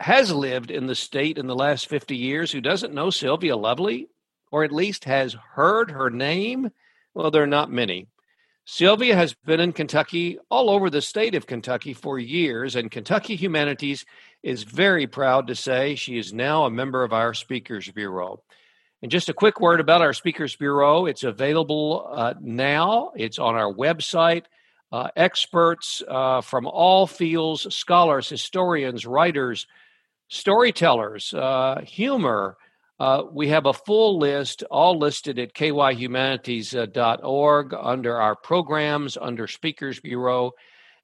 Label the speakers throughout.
Speaker 1: has lived in the state in the last 50 years who doesn't know Sylvia Lovely or at least has heard her name? Well, there are not many. Sylvia has been in Kentucky, all over the state of Kentucky for years, and Kentucky Humanities is very proud to say she is now a member of our Speakers Bureau. And just a quick word about our Speakers Bureau it's available uh, now, it's on our website. Uh, experts uh, from all fields, scholars, historians, writers, storytellers, uh, humor. Uh, we have a full list, all listed at kyhumanities.org under our programs, under Speakers Bureau.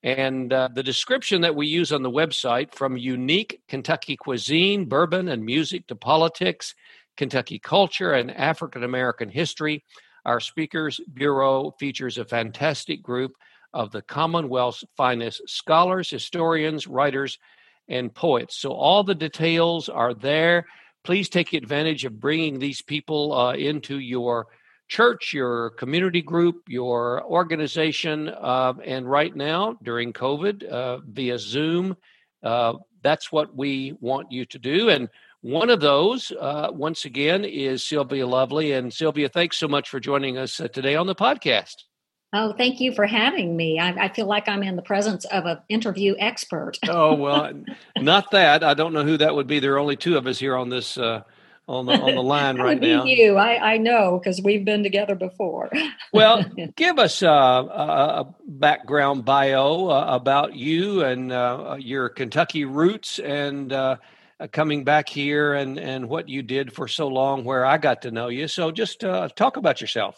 Speaker 1: And uh, the description that we use on the website from unique Kentucky cuisine, bourbon, and music to politics, Kentucky culture, and African American history. Our Speakers Bureau features a fantastic group of the Commonwealth's finest scholars, historians, writers, and poets. So all the details are there. Please take advantage of bringing these people uh, into your church, your community group, your organization. Uh, and right now, during COVID, uh, via Zoom, uh, that's what we want you to do. And one of those, uh, once again, is Sylvia Lovely. And Sylvia, thanks so much for joining us uh, today on the podcast.
Speaker 2: Oh, thank you for having me. I, I, feel like I'm in the presence of an interview expert.
Speaker 1: oh well, not that. I don't know who that would be. There are only two of us here on this uh, on the on the line right now.
Speaker 2: Would be you, I, I know because we've been together before.
Speaker 1: well, give us uh, a, a background bio uh, about you and uh, your Kentucky roots and uh, coming back here and and what you did for so long. Where I got to know you. So just uh, talk about yourself.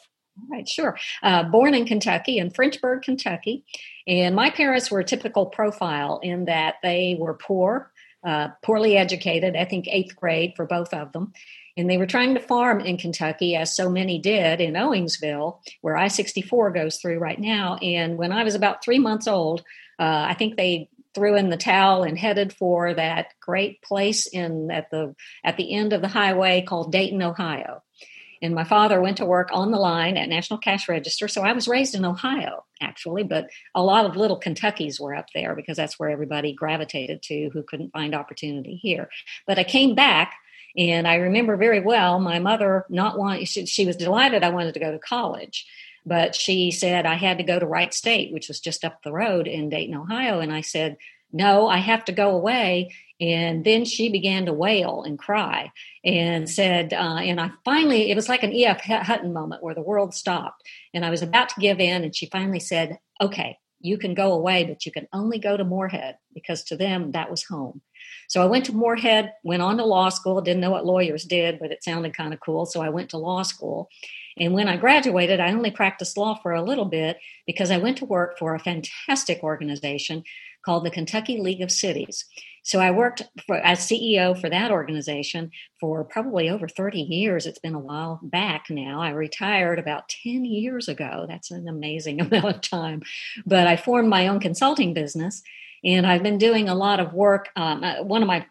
Speaker 2: Right, sure. Uh, born in Kentucky, in Frenchburg, Kentucky. And my parents were a typical profile in that they were poor, uh, poorly educated, I think eighth grade for both of them. And they were trying to farm in Kentucky, as so many did in Owingsville, where I 64 goes through right now. And when I was about three months old, uh, I think they threw in the towel and headed for that great place in at the at the end of the highway called Dayton, Ohio. And my father went to work on the line at National Cash Register. So I was raised in Ohio, actually, but a lot of little Kentuckies were up there because that's where everybody gravitated to who couldn't find opportunity here. But I came back and I remember very well my mother not wanting, she, she was delighted I wanted to go to college but she said I had to go to Wright State, which was just up the road in Dayton, Ohio. And I said, No, I have to go away. And then she began to wail and cry and said, uh, and I finally, it was like an E.F. Hutton moment where the world stopped. And I was about to give in, and she finally said, okay, you can go away, but you can only go to Morehead because to them that was home. So I went to Morehead, went on to law school, didn't know what lawyers did, but it sounded kind of cool. So I went to law school. And when I graduated, I only practiced law for a little bit because I went to work for a fantastic organization called the Kentucky League of Cities. So I worked for, as CEO for that organization for probably over 30 years. It's been a while back now. I retired about 10 years ago. That's an amazing amount of time. But I formed my own consulting business and I've been doing a lot of work. Um, uh, one of my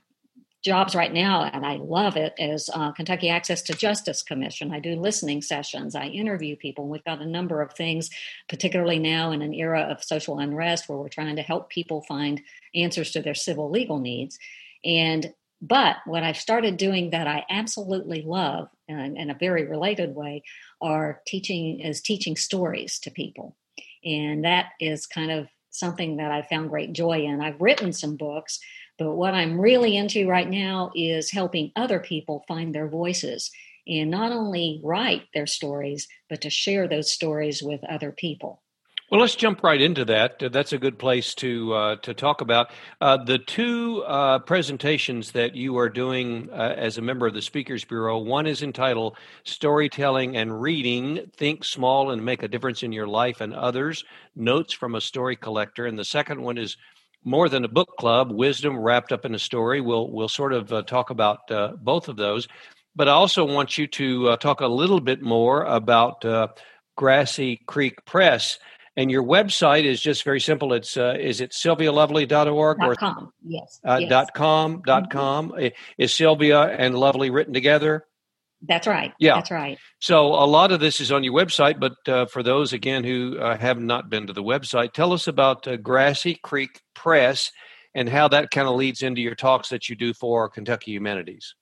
Speaker 2: jobs right now, and I love it, is uh, Kentucky Access to Justice Commission. I do listening sessions, I interview people. We've got a number of things, particularly now in an era of social unrest where we're trying to help people find answers to their civil legal needs. And but what I've started doing that I absolutely love, and in a very related way, are teaching is teaching stories to people, and that is kind of something that I found great joy in. I've written some books but what I'm really into right now is helping other people find their voices and not only write their stories, but to share those stories with other people.
Speaker 1: Well, let's jump right into that. That's a good place to uh, to talk about uh, the two uh, presentations that you are doing uh, as a member of the Speakers Bureau. One is entitled "Storytelling and Reading: Think Small and Make a Difference in Your Life and Others." Notes from a Story Collector, and the second one is more than a book club, wisdom wrapped up in a story. We'll we'll sort of uh, talk about uh, both of those, but I also want you to uh, talk a little bit more about uh, Grassy Creek Press. And your website is just very simple. It's uh, is it sylvialovely.org
Speaker 2: or com? Yes.
Speaker 1: Uh,
Speaker 2: yes.
Speaker 1: Dot com. Dot mm-hmm. com. Is Sylvia and Lovely written together?
Speaker 2: That's right.
Speaker 1: Yeah,
Speaker 2: that's right.
Speaker 1: So a lot of this is on your website, but uh, for those again who uh, have not been to the website, tell us about uh, Grassy Creek Press and how that kind of leads into your talks that you do for Kentucky Humanities.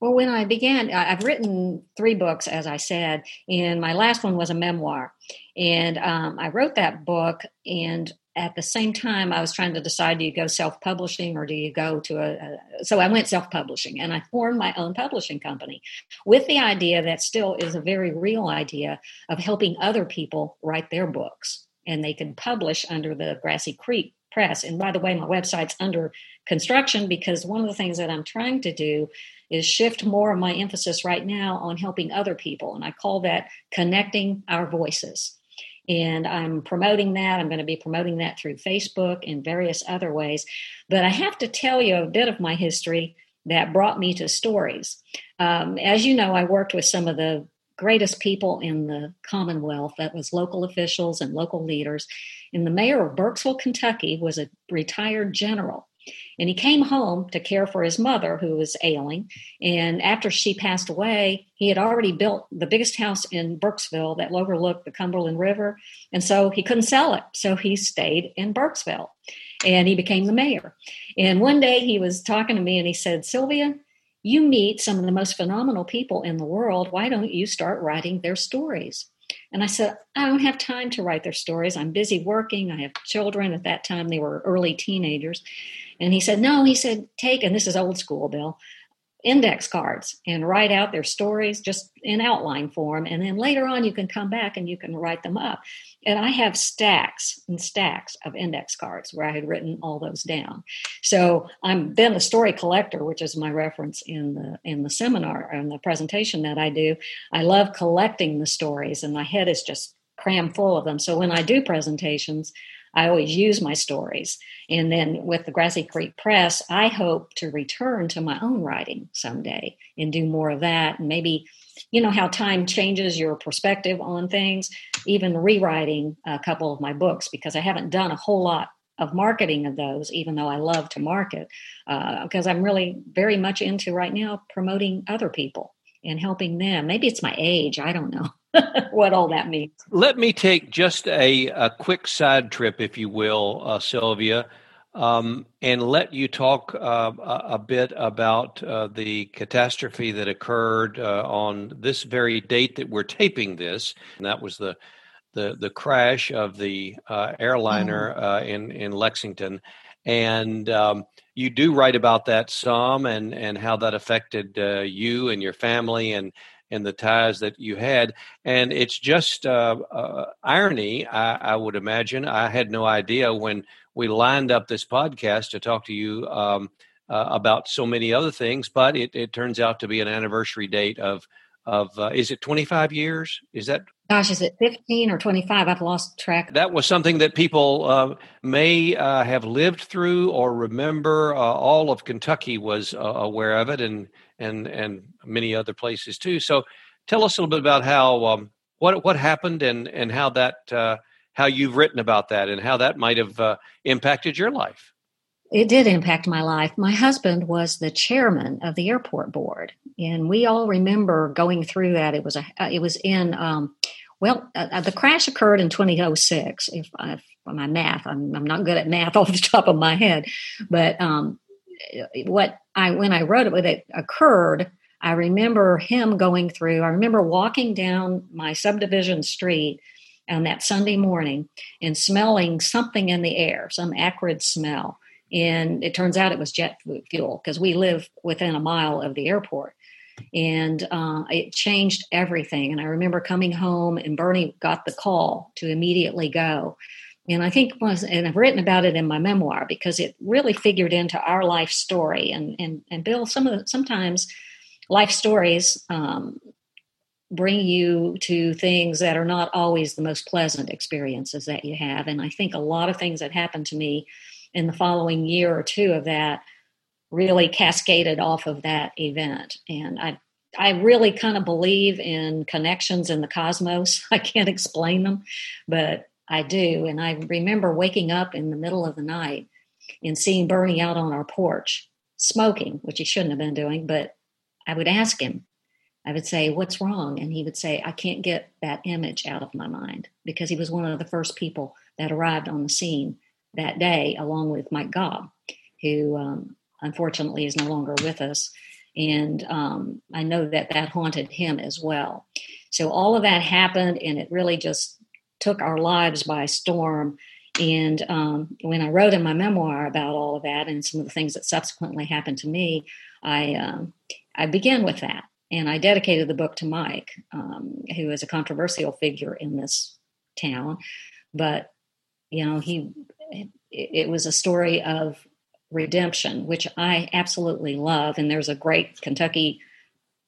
Speaker 2: Well, when I began, I've written three books, as I said, and my last one was a memoir. And um, I wrote that book, and at the same time, I was trying to decide do you go self publishing or do you go to a, a so I went self publishing and I formed my own publishing company with the idea that still is a very real idea of helping other people write their books and they can publish under the Grassy Creek Press. And by the way, my website's under construction because one of the things that I'm trying to do is shift more of my emphasis right now on helping other people. And I call that connecting our voices. And I'm promoting that. I'm going to be promoting that through Facebook and various other ways. But I have to tell you a bit of my history that brought me to stories. Um, as you know, I worked with some of the greatest people in the Commonwealth, that was local officials and local leaders. And the mayor of Burkesville, Kentucky, was a retired general. And he came home to care for his mother, who was ailing. And after she passed away, he had already built the biggest house in Burkesville that overlooked the Cumberland River. And so he couldn't sell it. So he stayed in Burkesville and he became the mayor. And one day he was talking to me and he said, Sylvia, you meet some of the most phenomenal people in the world. Why don't you start writing their stories? And I said, I don't have time to write their stories. I'm busy working. I have children. At that time, they were early teenagers. And he said, No, he said, take, and this is old school, Bill, index cards and write out their stories just in outline form. And then later on, you can come back and you can write them up. And I have stacks and stacks of index cards where I had written all those down. So I'm then a story collector, which is my reference in the in the seminar and the presentation that I do. I love collecting the stories, and my head is just crammed full of them. So when I do presentations, I always use my stories. And then with the Grassy Creek Press, I hope to return to my own writing someday and do more of that. And maybe, you know, how time changes your perspective on things, even rewriting a couple of my books, because I haven't done a whole lot of marketing of those, even though I love to market, because uh, I'm really very much into right now promoting other people and helping them. Maybe it's my age, I don't know. what all that means.
Speaker 1: Let me take just a, a quick side trip, if you will, uh, Sylvia, um, and let you talk uh, a, bit about uh, the catastrophe that occurred uh, on this very date that we're taping this. And that was the the, the crash of the uh, airliner oh. in in Lexington, and um, you do write about that some and and how that affected you and your family and and the ties that you had. And it's just uh, uh, irony, I, I, would imagine. I had no idea when we lined up this podcast to talk to you um, uh, about so many other things, but it, it, turns out to be an anniversary date of of uh, is it 25 years is that
Speaker 2: gosh is it 15 or 25 i've lost track
Speaker 1: that was something that people uh, may uh, have lived through or remember uh, all of kentucky was uh, aware of it and and and many other places too. So tell us a little bit about how um, what what happened and and how that uh, how you've written about that and how that might have uh, impacted your life.
Speaker 2: It did impact my life. My husband was the chairman of the airport board, and we all remember going through that. It was a uh, it was in um, well, uh, uh the crash occurred in 2006. If, if my math, I'm, I'm, not good at math off the top of my head, but um, what I when I wrote it, when it occurred, I remember him going through. I remember walking down my subdivision street on that Sunday morning and smelling something in the air, some acrid smell. And it turns out it was jet fuel because we live within a mile of the airport. And uh, it changed everything. And I remember coming home, and Bernie got the call to immediately go and I think was and I've written about it in my memoir because it really figured into our life story and and and Bill some of the, sometimes life stories um, bring you to things that are not always the most pleasant experiences that you have and I think a lot of things that happened to me in the following year or two of that really cascaded off of that event. And I I really kind of believe in connections in the cosmos. I can't explain them, but I do. And I remember waking up in the middle of the night and seeing Bernie out on our porch smoking, which he shouldn't have been doing, but I would ask him, I would say, What's wrong? And he would say, I can't get that image out of my mind because he was one of the first people that arrived on the scene that day, along with Mike Gobb, who um, unfortunately is no longer with us. And um, I know that that haunted him as well. So all of that happened, and it really just took our lives by storm. And um, when I wrote in my memoir about all of that and some of the things that subsequently happened to me, I um, I began with that, and I dedicated the book to Mike, um, who is a controversial figure in this town, but you know he it, it was a story of redemption, which I absolutely love. And there's a great Kentucky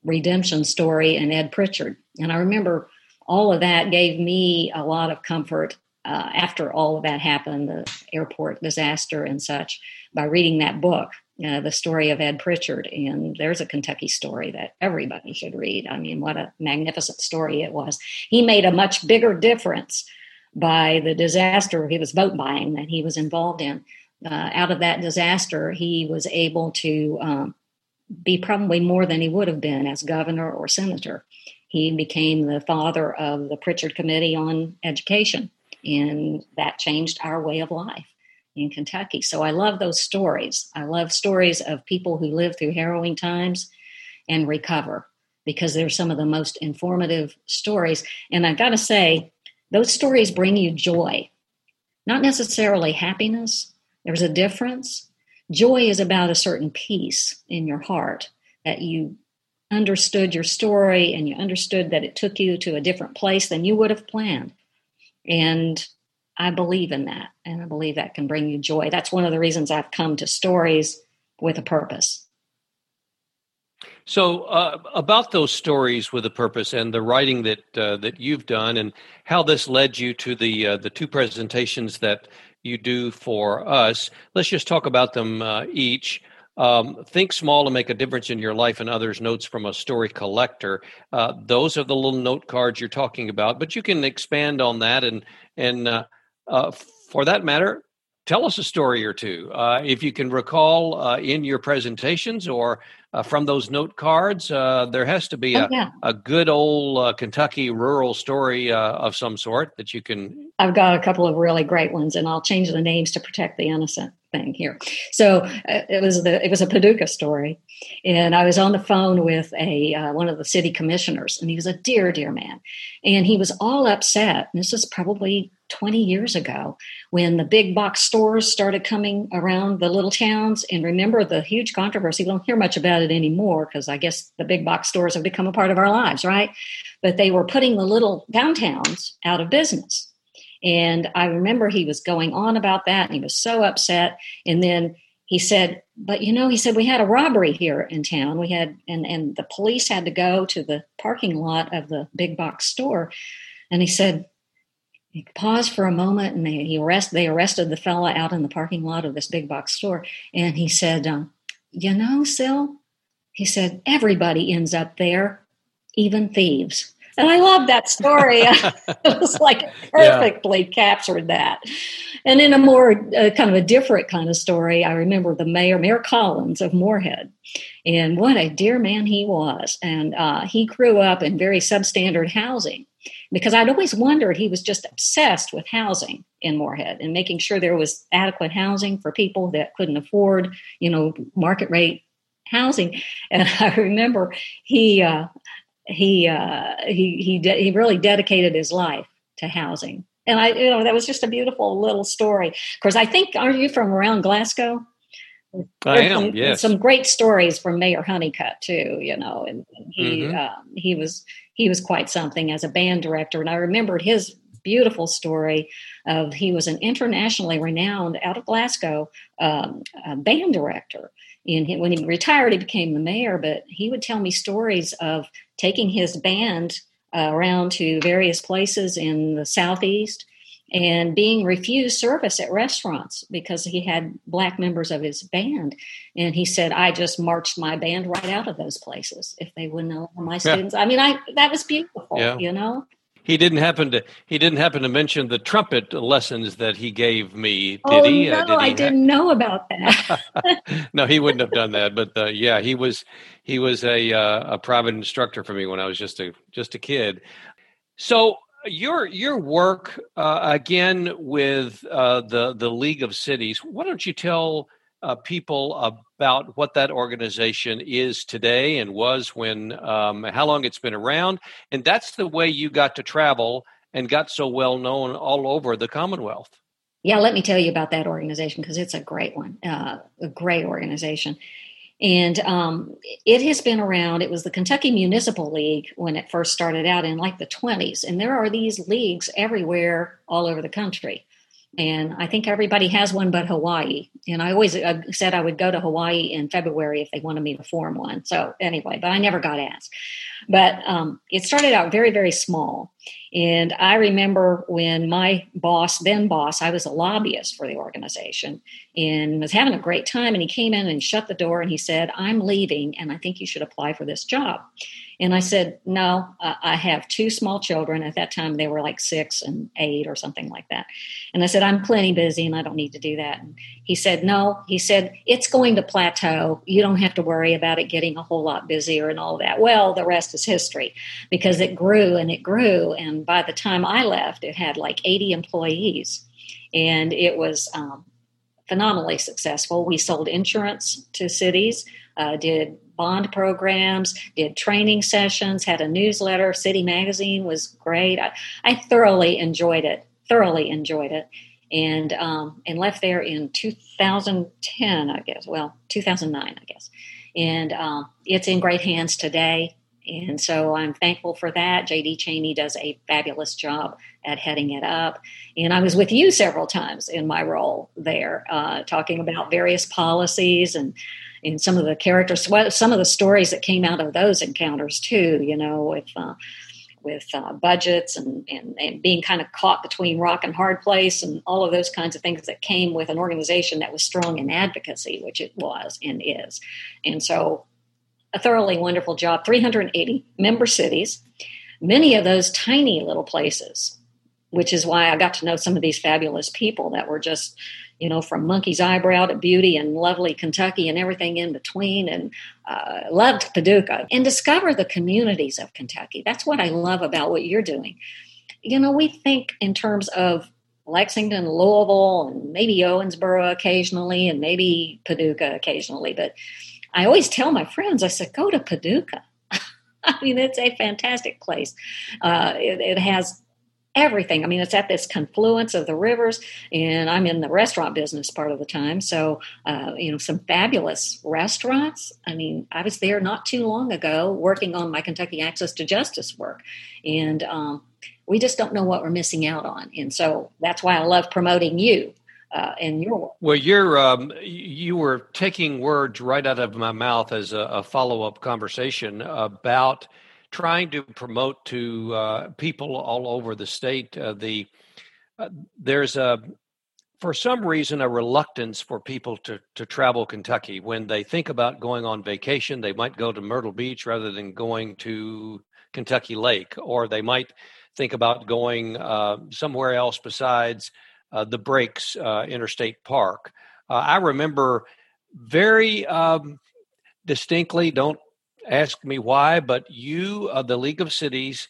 Speaker 2: redemption story in Ed Prichard. And I remember all of that gave me a lot of comfort uh, after all of that happened, the airport disaster and such, by reading that book, uh, the story of Ed Prichard. And there's a Kentucky story that everybody should read. I mean, what a magnificent story it was. He made a much bigger difference by the disaster he was vote buying that he was involved in uh, out of that disaster, he was able to um, be probably more than he would have been as governor or senator. He became the father of the Prichard Committee on Education, and that changed our way of life in Kentucky. So I love those stories. I love stories of people who live through harrowing times and recover because they're some of the most informative stories. And I've got to say, those stories bring you joy, not necessarily happiness, there's a difference. Joy is about a certain peace in your heart that you understood your story and you understood that it took you to a different place than you would have planned. And I believe in that. And I believe that can bring you joy. That's one of the reasons I've come to stories with a purpose.
Speaker 1: So, uh, about those stories with a purpose and the writing that uh, that you've done, and how this led you to the uh, the two presentations that you do for us. Let's just talk about them uh, each. Um, think small to make a difference in your life and others. Notes from a story collector. Uh, those are the little note cards you're talking about, but you can expand on that and and uh, uh for that matter, tell us a story or two uh, if you can recall uh, in your presentations or uh, from those note cards. Uh, there has to be oh, a, yeah. a good old uh, Kentucky rural story uh, of some sort that you can.
Speaker 2: I've got a couple of really great ones, and I'll change the names to protect the innocent thing here. So uh, it was the it was a Paducah story, and I was on the phone with a uh, one of the city commissioners, and he was a dear dear man, and he was all upset. And This is probably 20 years ago when the big box stores started coming around the little towns. And remember the huge controversy. We don't hear much about it anymore because I guess the big box stores have become a part of our lives, right? But they were putting the little downtowns out of business. And I remember he was going on about that and he was so upset. And then he said, but you know, he said, we had a robbery here in town. We had, and, and the police had to go to the parking lot of the big box store. And he said, he paused for a moment and they, he arrest, they arrested the fella out in the parking lot of this big box store. And he said, um, You know, Sil, he said, everybody ends up there, even thieves. And I love that story. it was like perfectly yeah. captured that. And in a more uh, kind of a different kind of story, I remember the mayor, Mayor Collins of Morehead. And what a dear man he was. And uh, he grew up in very substandard housing because I'd always wondered he was just obsessed with housing in Morehead and making sure there was adequate housing for people that couldn't afford, you know, market rate housing. And I remember he uh, he uh, he he de- he really dedicated his life to housing. And I, you know, that was just a beautiful little story. Of course, I think, aren't you from around Glasgow?
Speaker 1: I am. Some, yes.
Speaker 2: Some great stories from Mayor Honeycutt too. You know, and he mm-hmm. um, he was he was quite something as a band director. And I remembered his beautiful story of he was an internationally renowned out of Glasgow um, band director. And he, when he retired, he became the mayor. But he would tell me stories of taking his band uh, around to various places in the southeast and being refused service at restaurants because he had black members of his band. And he said, I just marched my band right out of those places if they wouldn't allow my students. Yeah. I mean, I that was beautiful, yeah. you know.
Speaker 1: He didn't happen to he didn't happen to mention the trumpet lessons that he gave me, did
Speaker 2: oh,
Speaker 1: he?
Speaker 2: No, uh, did he I didn't know about that.
Speaker 1: no, he wouldn't have done that. But uh, yeah, he was he was a uh, a private instructor for me when I was just a just a kid. So your your work uh, again with uh, the the League of Cities. Why don't you tell uh, people about what that organization is today and was when um, how long it's been around, and that's the way you got to travel and got so well known all over the Commonwealth.
Speaker 2: Yeah, let me tell you about that organization because it's a great one, uh, a great organization. And um, it has been around. It was the Kentucky Municipal League when it first started out in like the 20s. And there are these leagues everywhere all over the country. And I think everybody has one but Hawaii. And I always uh, said I would go to Hawaii in February if they wanted me to form one. So, anyway, but I never got asked. But um, it started out very, very small. And I remember when my boss, then boss, I was a lobbyist for the organization and was having a great time. And he came in and shut the door and he said, I'm leaving and I think you should apply for this job. And I said, No, I have two small children. At that time, they were like six and eight or something like that. And I said, I'm plenty busy and I don't need to do that. And he said, No, he said, It's going to plateau. You don't have to worry about it getting a whole lot busier and all that. Well, the rest is history because it grew and it grew. And by the time I left, it had like 80 employees. And it was um, phenomenally successful. We sold insurance to cities, uh, did bond programs, did training sessions, had a newsletter. City Magazine was great. I, I thoroughly enjoyed it. Thoroughly enjoyed it, and um, and left there in 2010, I guess. Well, 2009, I guess. And um, it's in great hands today. And so I'm thankful for that. JD Chaney does a fabulous job at heading it up. And I was with you several times in my role there, uh, talking about various policies and and some of the characters, some of the stories that came out of those encounters too. You know, with uh, with uh, budgets and, and, and being kind of caught between rock and hard place and all of those kinds of things that came with an organization that was strong in advocacy, which it was and is. And so, a thoroughly wonderful job. 380 member cities, many of those tiny little places which is why I got to know some of these fabulous people that were just you know, from Monkey's Eyebrow to Beauty and lovely Kentucky and everything in between, and uh, loved Paducah and discover the communities of Kentucky. That's what I love about what you're doing. You know, we think in terms of Lexington, Louisville, and maybe Owensboro occasionally, and maybe Paducah occasionally, but I always tell my friends, I said, go to Paducah. I mean, it's a fantastic place. Uh, it, it, has everything. I mean, it's at this confluence of the rivers, and I'm in the restaurant business part of the time. So, uh, you know, some fabulous restaurants. I mean, I was there not too long ago working on my Kentucky Access to Justice work, and um, we just don't know what we're missing out on. And so that's why I love promoting you. Uh, and your work.
Speaker 1: Well, you're um, you were taking words right out of my mouth as a, a follow up conversation about trying to promote to uh, people all over the state uh, the uh, there's a for some reason a reluctance for people to to travel Kentucky when they think about going on vacation they might go to Myrtle Beach rather than going to Kentucky Lake or they might think about going uh, somewhere else besides uh, the Breaks uh, Interstate Park I remember very um, distinctly don't ask me why, but you, uh, the League of Cities,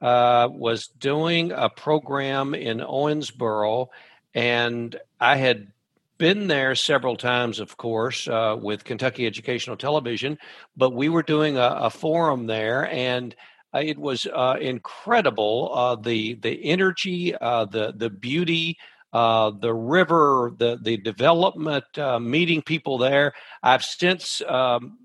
Speaker 1: uh, was doing a program in Owensboro, and I had been there several times, of course, uh, with Kentucky Educational Television, but we were doing a, a forum there, and uh, it was uh, incredible. Uh, the the energy, uh, the the beauty, uh, the river, the the development, uh, meeting people there. I've since um,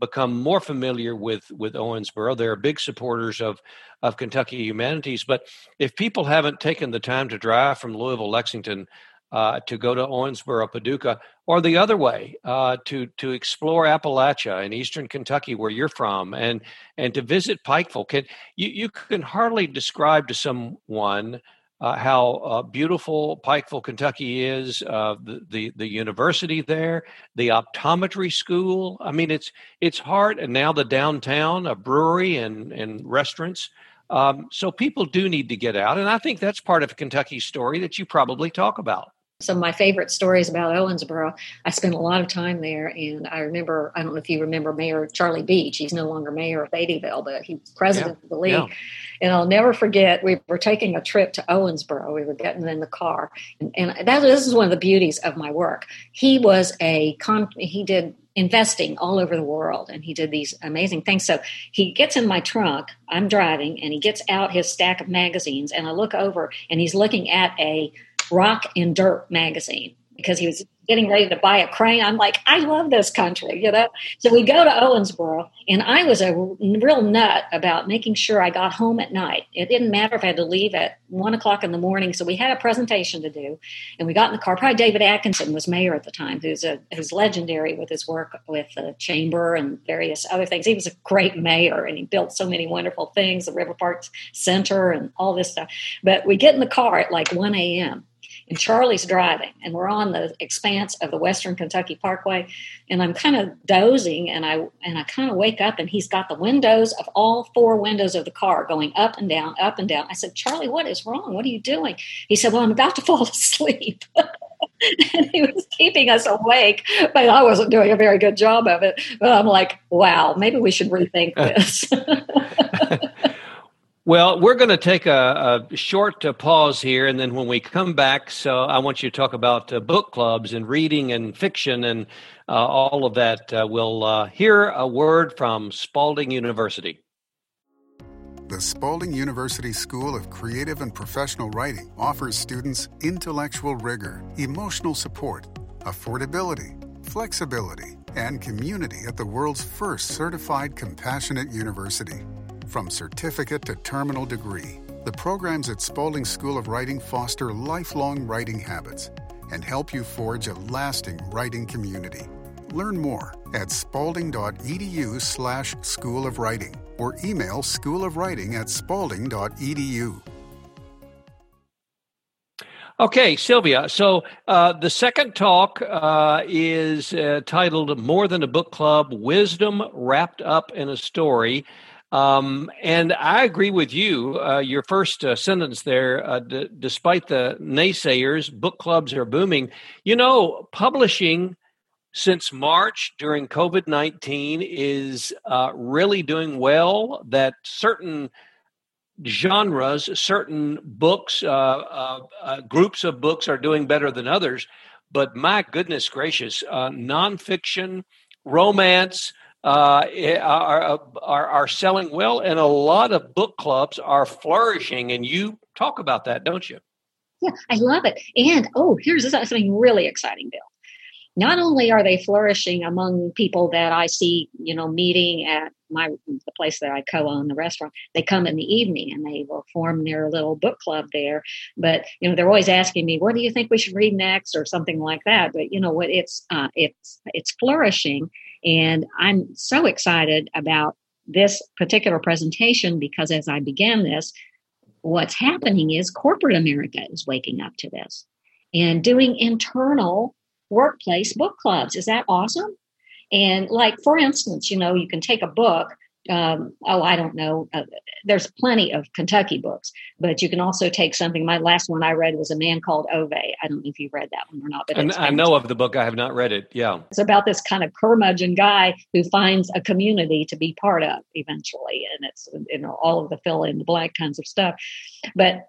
Speaker 1: become more familiar with with Owensboro. They're big supporters of of Kentucky Humanities. But if people haven't taken the time to drive from Louisville, Lexington, uh, to go to Owensboro, Paducah, or the other way uh, to to explore Appalachia and Eastern Kentucky, where you're from, and and to visit Pikeville, can you you can hardly describe to someone uh, how uh, beautiful Pikeville, Kentucky is, uh, the, the, the university there, the optometry school. I mean, it's it's hard, and now the downtown, a brewery and and restaurants. Um, so people do need to get out, and I think that's part of Kentucky's story that you probably talk about
Speaker 2: some of my favorite stories about Owensboro. I spent a lot of time there, and I remember, I don't know if you remember Mayor Charlie Beach. He's no longer mayor of Beattyville, but he's president yeah. of the league. Yeah. And I'll never forget, we were taking a trip to Owensboro. We were getting in the car. And, and that, this is one of the beauties of my work. He was a, con, he did investing all over the world and he did these amazing things so he gets in my trunk i'm driving and he gets out his stack of magazines and i look over and he's looking at a Rock and Dirt magazine because he was getting ready to buy a crane. I'm like, I love this country, you know? So we go to Owensboro, and I was a real nut about making sure I got home at night. It didn't matter if I had to leave at one o'clock in the morning. So we had a presentation to do, and we got in the car. Probably David Adkisson was mayor at the time, who's a who's legendary with his work with the chamber and various other things. He was a great mayor, and he built so many wonderful things, the River Parks Center and all this stuff. But we get in the car at like 1 a.m and Charlie's driving, and we're on the expanse of the Western Kentucky Parkway, and I'm kind of dozing, and I and I kind of wake up, and he's got the windows of all four windows of the car going up and down, up and down. I said, Charlie, what is wrong? What are you doing? He said, Well, I'm about to fall asleep. and he was keeping us awake, but I wasn't doing a very good job of it. But I'm like, wow, maybe we should rethink this.
Speaker 1: Well, we're going to take a, a short uh, pause here, and then when we come back, so I want you to talk about uh, book clubs and reading and fiction and uh, all of that. Uh, we'll uh, hear a word from Spalding University.
Speaker 3: The Spalding University School of Creative and Professional Writing offers students intellectual rigor, emotional support, affordability, flexibility, and community at the world's first certified compassionate university. From certificate to terminal degree, the programs at Spalding School of Writing foster lifelong writing habits and help you forge a lasting writing community. Learn more at spalding.edu slash school of writing or email schoolofwriting at spalding.edu.
Speaker 1: Okay, Sylvia. So uh, the second talk uh, is uh, titled More Than a Book Club Wisdom Wrapped Up in a Story. Um, and I agree with you. Uh, your first uh, sentence there, uh, d- despite the naysayers, book clubs are booming. You know, publishing since March during COVID 19 is uh, really doing well. That certain genres, certain books, uh, uh, groups of books are doing better than others. But my goodness gracious, nonfiction, romance, uh, are, are, are selling well, and a lot of book clubs are flourishing. And you talk about that, don't you?
Speaker 2: Yeah, I love it. And oh, here's something really exciting, Bill. Not only are they flourishing among people that I see, you know, meeting at my the place that I co-own the restaurant, they come in the evening and they will form their little book club there. But you know, they're always asking me, "What do you think we should read next?" or something like that. But you know what? It's uh, it's it's flourishing, and I'm so excited about this particular presentation because as I began this, what's happening is corporate America is waking up to this and doing internal workplace book clubs. Is that awesome? And like, for instance, you know, you can take a book um, oh, I don't know. Uh, there's plenty of Kentucky books, but you can also take something. My last one I read was A Man Called Ove. I don't know if you've read that one or not, but
Speaker 1: I know of the book. I have not read it. Yeah.
Speaker 2: It's about this kind of curmudgeon guy who finds a community to be part of eventually. And it's, you know, all of the fill in the blank kinds of stuff. But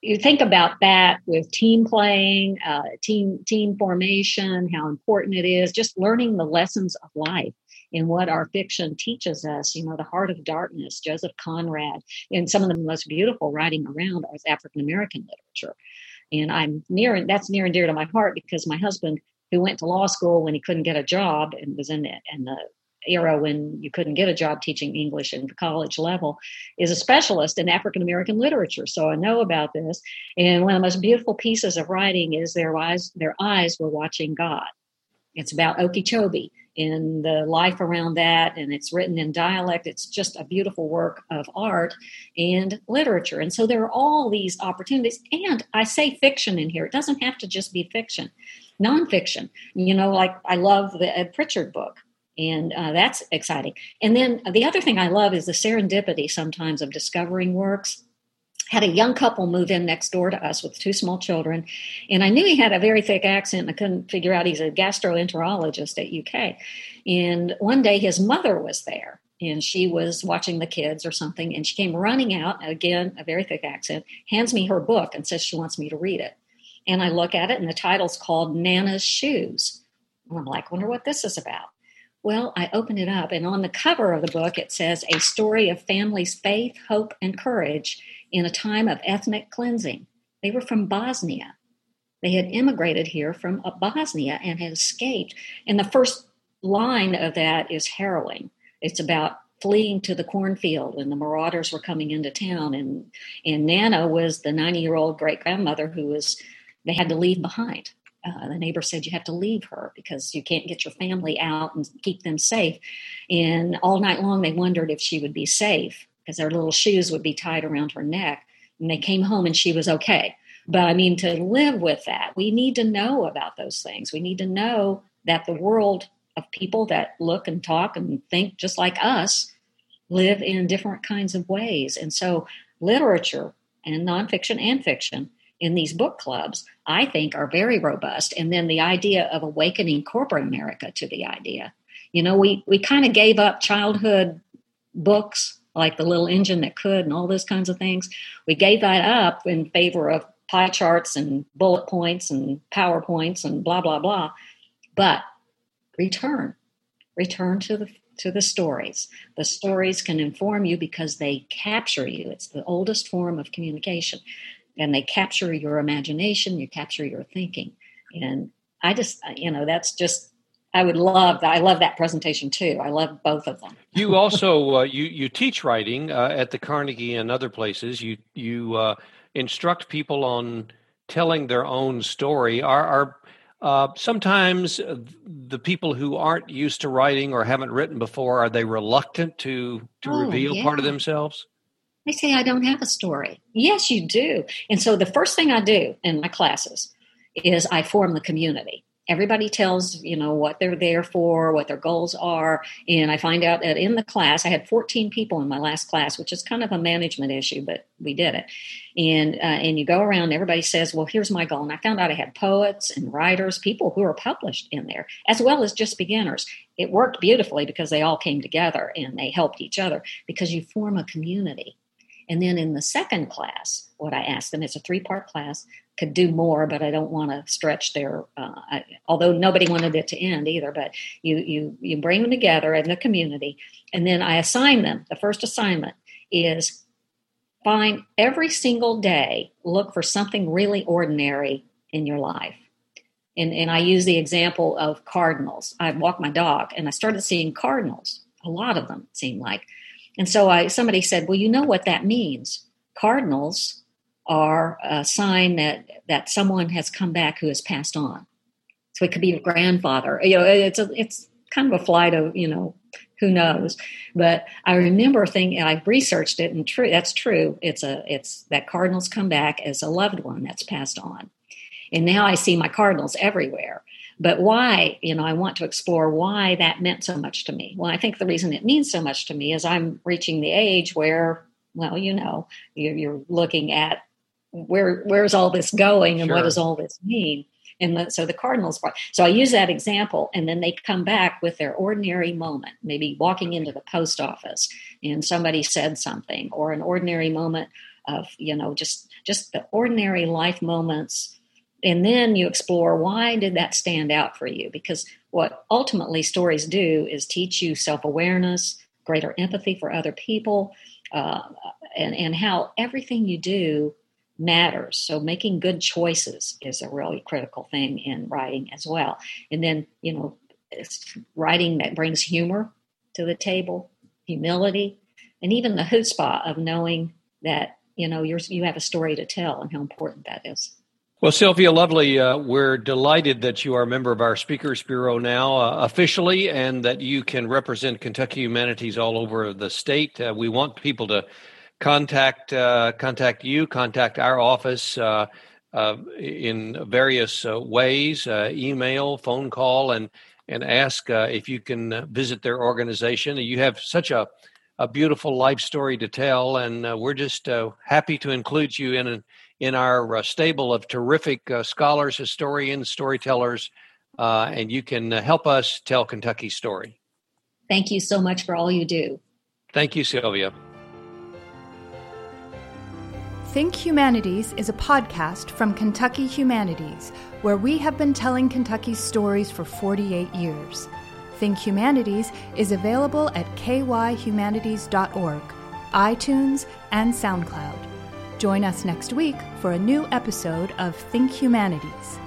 Speaker 2: you think about that with team playing, uh, team team formation, how important it is, just learning the lessons of life in what our fiction teaches us. You know, The Heart of Darkness, Joseph Conrad, and some of the most beautiful writing around is African American literature. And I'm near, and that's near and dear to my heart because my husband, who went to law school when he couldn't get a job and was in, in the era when you couldn't get a job teaching English at the college level, is a specialist in African American literature. So I know about this. And one of the most beautiful pieces of writing is their eyes, their eyes were watching God. It's about Okeechobee and the life around that, and it's written in dialect. It's just a beautiful work of art and literature. And so there are all these opportunities. And I say fiction in here, it doesn't have to just be fiction, nonfiction. You know, like I love the Ed Prichard book and uh, that's exciting. And then the other thing I love is the serendipity sometimes of discovering works. Had a young couple move in next door to us with two small children, and I knew he had a very thick accent. And I couldn't figure out he's a gastroenterologist at UK. And one day his mother was there, and she was watching the kids or something, and she came running out again, a very thick accent, hands me her book and says she wants me to read it. And I look at it, and the title's called Nana's Shoes. And I'm like, wonder what this is about. Well, I opened it up, and on the cover of the book, it says A Story of Families' Faith, Hope, and Courage in a Time of Ethnic Cleansing. They were from Bosnia. They had immigrated here from uh, Bosnia and had escaped. And the first line of that is harrowing. It's about fleeing to the cornfield and the marauders were coming into town and and Nana was the 90 year old great grandmother who was they had to leave behind uh, the neighbor said you have to leave her because you can't get your family out and keep them safe. And all night long, they wondered if she would be safe because their little shoes would be tied around her neck. And they came home and she was okay. But I mean, to live with that, we need to know about those things. We need to know that the world of people that look and talk and think just like us live in different kinds of ways. And so, literature and nonfiction and fiction in these book clubs, I think, are very robust. And then the idea of awakening corporate America to the idea. You know, we, we kind of gave up childhood books like The Little Engine That Could and all those kinds of things. We gave that up in favor of pie charts and bullet points and PowerPoints and blah, blah, blah. But return, return to the to the stories. The stories can inform you because they capture you. It's the oldest form of communication and they capture your imagination, you capture your thinking. And I just, you know, that's just I would love that. I love that presentation too. I love both of them.
Speaker 1: you also uh, you you teach writing uh, at the Carnegie and other places. You you uh, instruct people on telling their own story. Are are uh, sometimes the people who aren't used to writing or haven't written before are they reluctant to to oh, reveal yeah. part of themselves?
Speaker 2: They say, I don't have a story. Yes, you do. And so the first thing I do in my classes is I form the community. Everybody tells, you know, what they're there for, what their goals are. And I find out that in the class, I had 14 people in my last class, which is kind of a management issue, but we did it. And, uh, and you go around, everybody says, well, here's my goal. And I found out I had poets and writers, people who are published in there, as well as just beginners. It worked beautifully because they all came together and they helped each other because you form a community and then in the second class, what I asked them, it's a three part class, could do more, but I don't want to stretch their, uh, I, although nobody wanted it to end either, but you, you, you bring them together in the community. And then I assign them. The first assignment is find every single day, look for something really ordinary in your life. And, and I use the example of cardinals. I walk my dog and I started seeing cardinals, a lot of them, seem like. And so I somebody said, "Well, you know what that means. Cardinals are a sign that that someone has come back who has passed on. So it could be your grandfather. You know, it's a it's kind of a flight of you know who knows. But I remember thinking I researched it, and true that's true. It's a it's that cardinals come back as a loved one that's passed on, and now I see my cardinals everywhere. But why, you know, I want to explore why that meant so much to me. Well, I think the reason it means so much to me is I'm reaching the age where, well, you know, you're, you're looking at where where's all this going and sure. what does all this mean. And the, so the Cardinals part. So I use that example, and then they come back with their ordinary moment, maybe walking into the post office and somebody said something, or an ordinary moment of you know just just the ordinary life moments and then you explore why did that stand out for you? Because what ultimately stories do is teach you self-awareness greater empathy for other people uh, and, and how everything you do matters. So making good choices is a really critical thing in writing as well. And then you know writing that brings humor to the table humility and even the chutzpah of knowing that you know you're, you have a story to tell and how important that is
Speaker 1: Well, Sylvia, lovely. Uh, we're delighted that you are a member of our Speakers Bureau now uh, officially and that you can represent Kentucky Humanities all over the state. Uh, we want people to contact uh, contact you, contact our office uh, uh, in various ways, email, phone call, and and ask if you can visit their organization. You have such a a beautiful life story to tell, and we're just happy to include you in in our uh, stable of terrific uh, scholars, historians, storytellers, uh, and you can uh, help us tell Kentucky's story.
Speaker 2: Thank you so much for all you do.
Speaker 1: Thank you, Sylvia.
Speaker 4: Think Humanities is a podcast from Kentucky Humanities, where we have been telling Kentucky's stories for 48 years. Think Humanities is available at kyhumanities.org, iTunes, and SoundCloud. Join us next week for a new episode of Think Humanities.